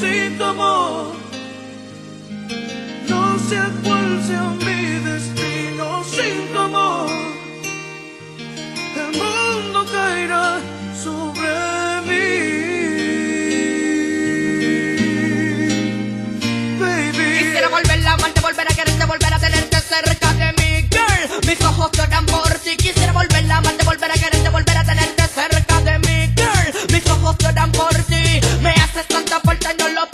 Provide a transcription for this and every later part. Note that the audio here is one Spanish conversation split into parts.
síntomas. No sé cuál sea mi destino sin tu amor. El mundo caerá sobre mí. Baby. Quisiera volver a amarte, volver a quererte, volver a tenerte cerca de mí, girl. Mis ojos lloran por ti. Quisiera volver a amarte, volver a quererte, volver a tenerte cerca de mí, girl. Mis ojos lloran por ti veces tanta fuerza yo lo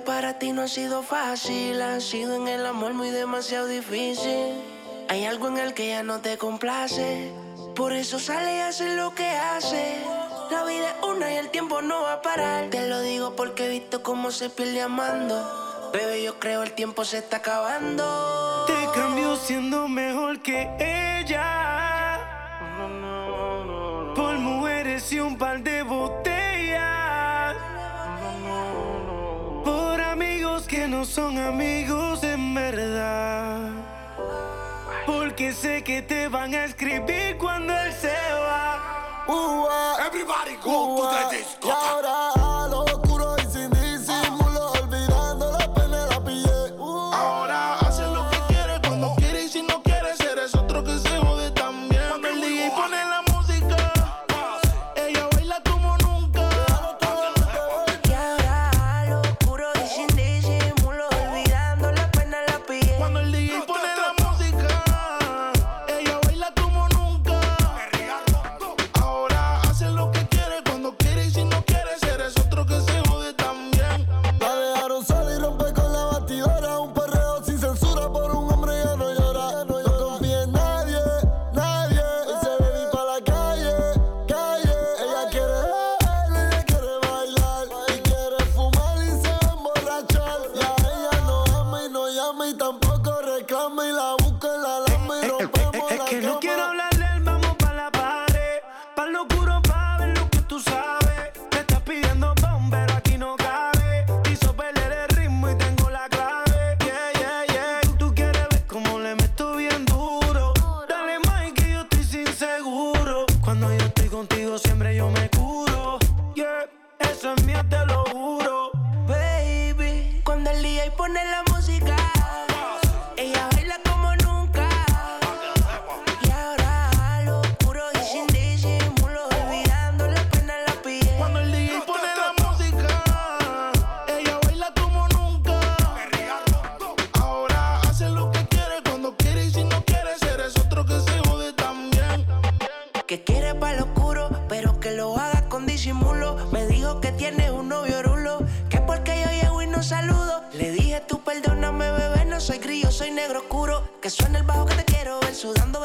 para ti no ha sido fácil, ha sido en el amor muy demasiado difícil. Hay algo en el que ya no te complace, por eso sale y hace lo que hace. La vida es una y el tiempo no va a parar. Te lo digo porque he visto cómo se pierde amando. Bebé, yo creo el tiempo se está acabando. Te cambio siendo mejor que ella. Por mujeres y un par de no son amigos en verdad. Porque sé que te van a escribir cuando él se va. Everybody go uh to the disco. Cuando y si no quiere, eres otro que se jode también. Que quiere pa' lo oscuro, pero que lo haga con disimulo. Me dijo que tiene un novio rulo, que porque yo llego y no saludo. Le dije tú perdóname, bebé, no soy grillo, soy negro oscuro. Que suena el bajo que te quiero ver, sudando,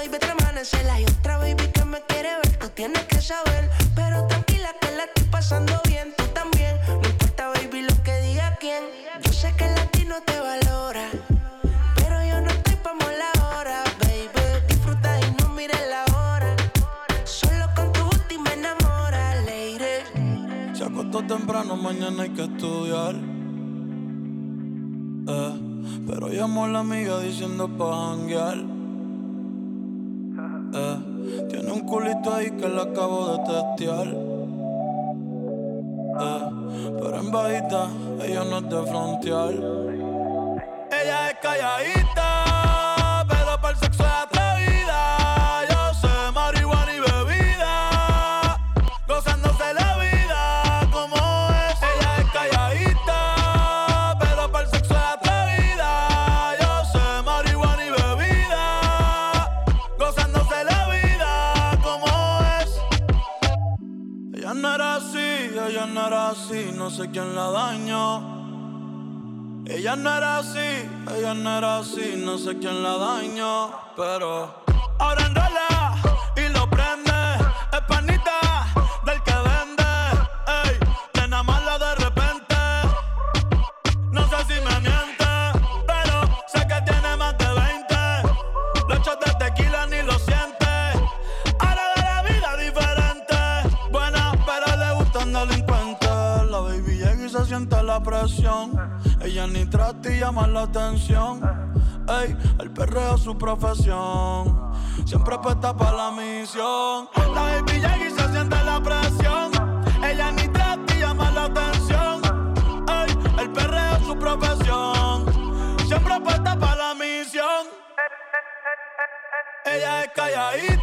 mañana hay que estudiar. Eh, pero llamó a la amiga diciendo pa' janguear. Eh, tiene un culito ahí que le acabo de testear. Eh, pero en bajita, ella no es de frontear. Ella es calladita, así, no sé quién la dañó. Ella no era así, ella no era así, no sé quién la dañó, pero ahora enrola y lo prende, es ni trata y llama la atención. Ey, el perreo es su profesión. Siempre puesta para la misión. La baby y se siente la presión. Ella ni y llama la atención. Ey, el perreo es su profesión. Siempre puesta para la misión. Ella es calladita,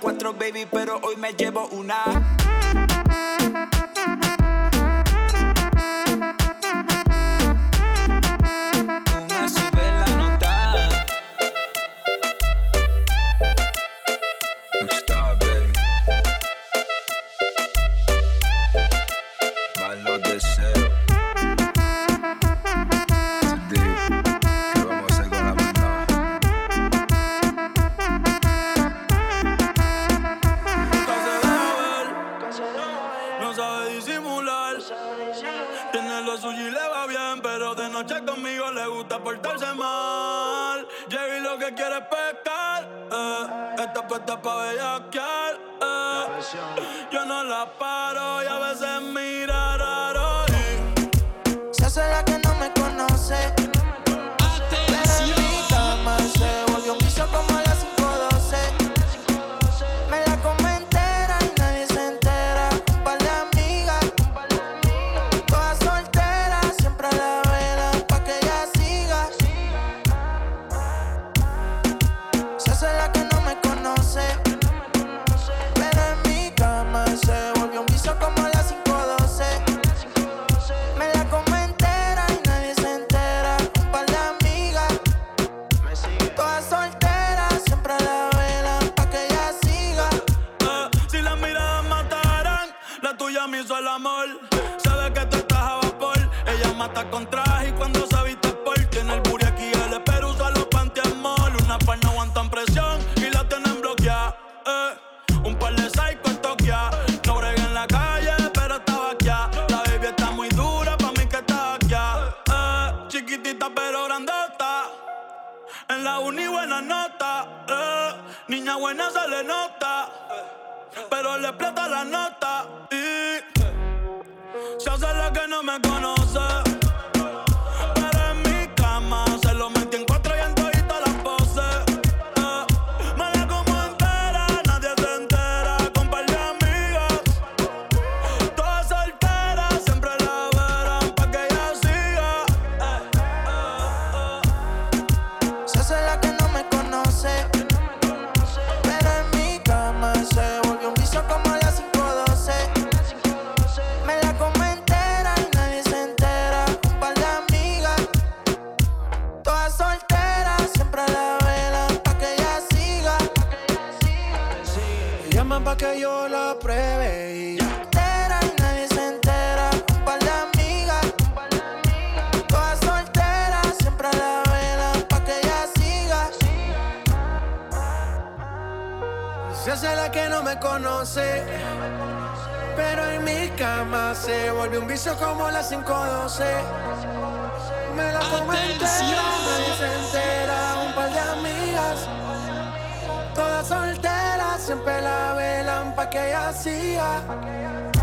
cuatro, baby, pero hoy me llevo una. Tiene lo suyo y le va bien, pero de noche conmigo le gusta portarse mal. Jerry lo que quiere es pescar. Eh. Esta puesta pa' bellaquear. Eh. Yo no la paro y a veces mira raro. Y... Se hace la que no me conoce. me hizo el amor. Sabe que tú estás a vapor. Ella mata con traje y cuando se viste por tiene el booty aquí el espero usa los pantiamol. Una par no aguantan presión y la tienen bloqueada. Eh. Un par de psycho en Tokia. No brega en la calle, pero estaba aquí. La baby está muy dura, pa' mí que está aquí. Eh. Chiquitita pero grandota. En la uni buena nota. Eh. Niña buena se le nota pero le explota la nota y eh, se hace la que no me conoce. Me la como entera, nadie se entera, un par de amigas. Todas solteras, siempre la velan pa' que ella siga.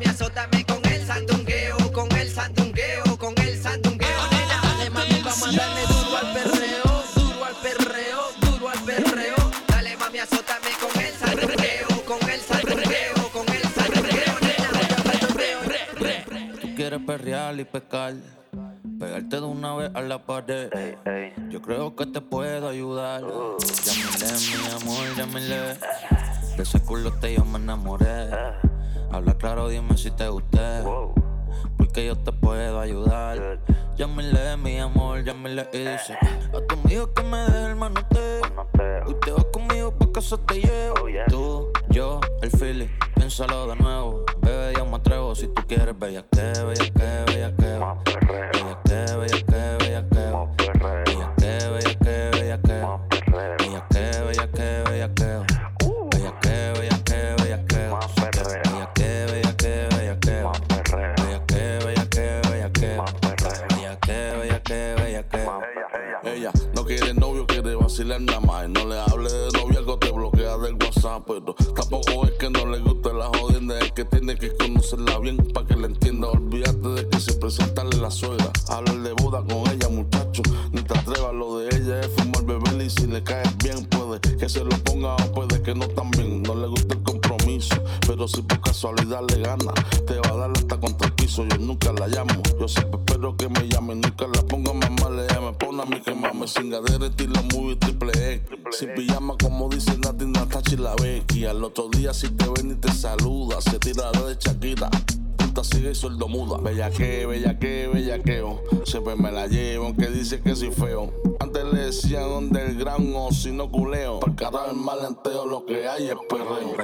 Mami, azótame con el sandungueo, con el sandungueo, con el sandungueo. Nena, dale mami, vamos a darle duro al perreo, duro al perreo, duro al perreo. Dale mami, azótame con el sandungueo, con el sandungueo, con el sandungueo. Nena, dale sandungueo. Tú quieres perrear y pescar, pegarte de una vez a la pared. Yo creo que te puedo ayudar. Llámale, mi amor, llámale. De ese culo te yo me enamoré. Habla claro, dime si te gusté. Porque yo te puedo ayudar. Llámale, mi amor, llámale y dice a tu amigo que me deje el manoteo. Usted va conmigo pa' casa te llevo. Tú, yo, el Philly, piénsalo de nuevo. Bebé, yo me atrevo si tú quieres, bella que, bella que, bella que. Bella que, bella que, bella que. Conocerla bien para que la entienda. Olvídate de que se presentarle la suegra. Hablar de boda con ella, muchacho. Ni te atrevas, lo de ella es fumar, beber y si le caes bien, puede que se lo ponga o puede que no también. No le gusta el compromiso, pero si por casualidad le gana, La Becky. Al otro día, si te ven y te saluda, se tira de Shakira. Puta sigue y sueldo muda. Bella que, bella que, bella queo. Siempre me la llevo, aunque dice que soy feo. Antes le decían donde el gran o si no culeo. Por cada vez más lenteo, lo que hay es perreo.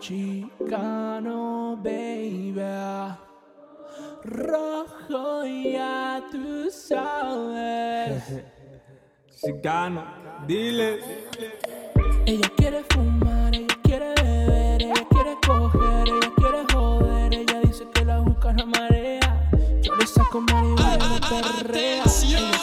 Chicano, baby. Rojo, ya tú sabes. Chicano, dile. Ella quiere fumar, ella quiere beber, ella quiere coger, ella quiere joder. Ella dice que la busca la marea. Yo le saco marihuana y perrea. Ella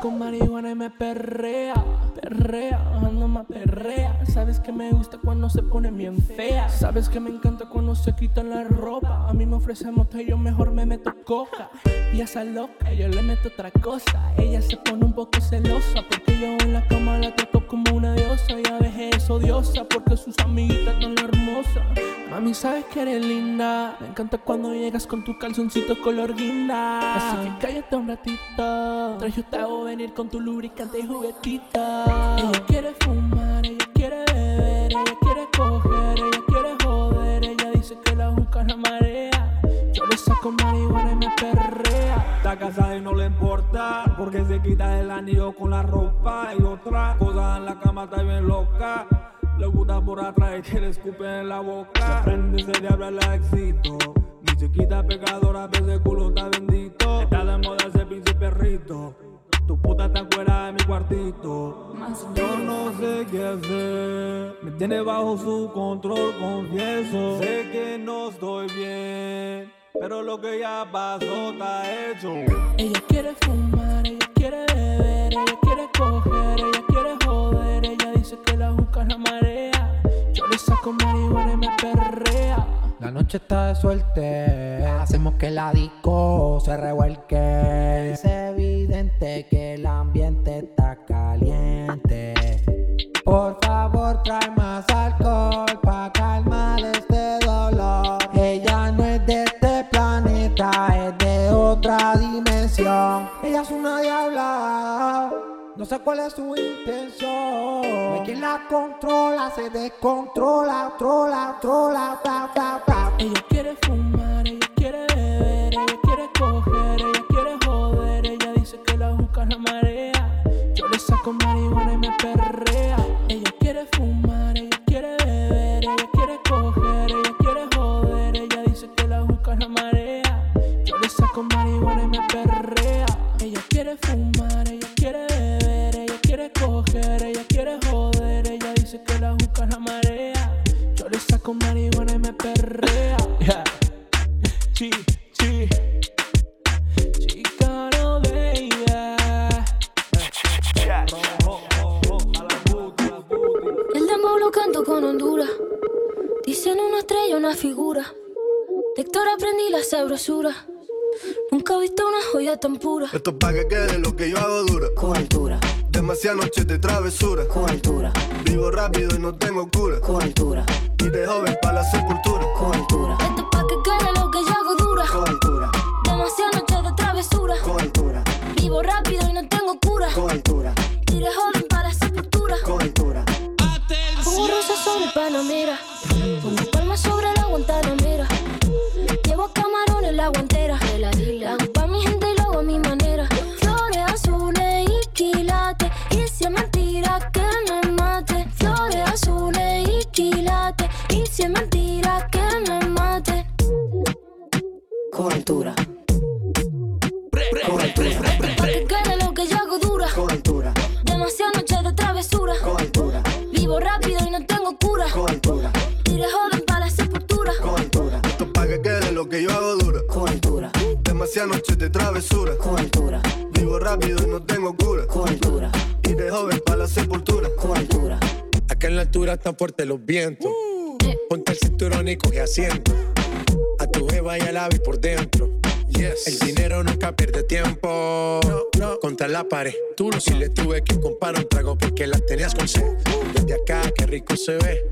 saco marihuana y me perrea, perrea, ando más perrea. Sabes que me gusta cuando se pone bien fea. Sabes que me encanta cuando se quitan la ropa. A mí me ofrece mota y yo mejor me meto coca. Y esa loca, yo le meto otra cosa. Ella se pone un poco celosa porque yo en la cama la trato como una diosa. Y a veces es odiosa porque sus amiguitas tan hermosas. Mami, sabes que eres linda. Me encanta cuando llegas con tu calzoncito color guinda. Así que cállate un ratito. Te hago venir con tu lubricante y juguetito. Ella quiere fumar, ella quiere beber, ella quiere coger, ella quiere joder. Ella dice que la busca la marea. Yo saco marihuana y me perrea. Está casada y no le importa, porque se quita el anillo con la ropa y otra cosa en la cama está bien loca. Le gusta por atrás y quiere escupir en la boca. Se prende ese diablo el éxito. Mi chiquita pecadora, ese culo está bendito. Está de moda ese pinche perrito. Tu puta está fuera de mi cuartito. Yo no sé qué hacer. Me tiene bajo su control, confieso. Sé que no estoy bien. Pero lo que ya pasó está hecho. Ella quiere fumar, ella quiere beber, ella quiere coger, ella quiere joder. Ella que la busca la marea. Yo le saco marihuana y me perrea. La noche está de suerte, hacemos que la disco se revuelque. Es evidente que el ambiente está caliente. Por favor, trae más alcohol pa' calmar este dolor. Ella no es de este planeta, es de otra dimensión. Ella es una diabla. No sé cuál es su intención. Es quien la controla, se descontrola, trola, trola, ta, ta, ta. Ella quiere fumar, ella quiere beber, ella quiere coger, Honduras. Dicen una estrella, una figura. Lector aprendí la sabrosura. Nunca he visto una joya tan pura. Esto es pa' que quede lo que yo hago dura. Con altura, Demasiadas noches de travesura. con altura, Vivo rápido y no tengo cura. con altura, Y de joven para la sepultura. con altura. Esto es pa' que quede lo que yo hago dura. Con altura, Demasiadas noches de travesura. con altura, Vivo rápido y no tengo cura. con altura, Iré joven Pongo rosas sobre Panamera. Pongo palmas sobre la Guantanamera. Llevo camarones la guantera. La hago pa' mi gente y lo a mi manera. Flores azules y quilates. Y si es mentira que me mate. Flores azules y quilates. Y si es mentira que me mate. Con altura. Demasiadas noches de travesura. con altura, Vivo rápido y no tengo cura. con altura, Y de joven para la sepultura. con altura. Acá en la altura están fuertes los vientos. Ponte el cinturón y coge asiento. A tu jeva y al ave por dentro. Yes. El dinero nunca pierde tiempo. No, no. Contra la pared. Tú si le tuve que comprar un trago porque la tenías con sed. Desde acá, qué rico se ve.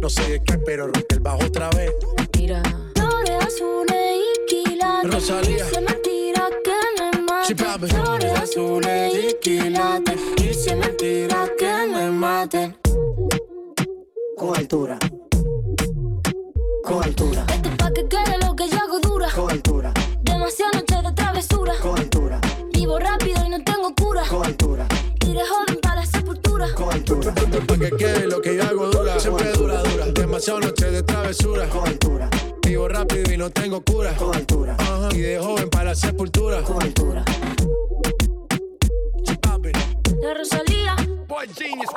No sé de qué, pero rompe el bajo otra vez. Mira. Flores azules quilates. Rosalía. Es mentira que me papi. Flores azules y quilates. Es mentira que me maten. Con altura. Con altura. Esto es pa' que quede lo que yo hago dura. Con altura. Demasiadas noches de travesura. Con altura. Vivo rápido y no tengo cura. Con altura. Iré joven para la sepultura. Con altura. Pa' que quede lo que yo hago dura. Siempre dura, dura. Demasiado noche de travesura. Con altura. Vivo rápido y no tengo cura. Con altura. Ajá. Y de joven para la sepultura. Con altura. La Rosalía. Boy genius.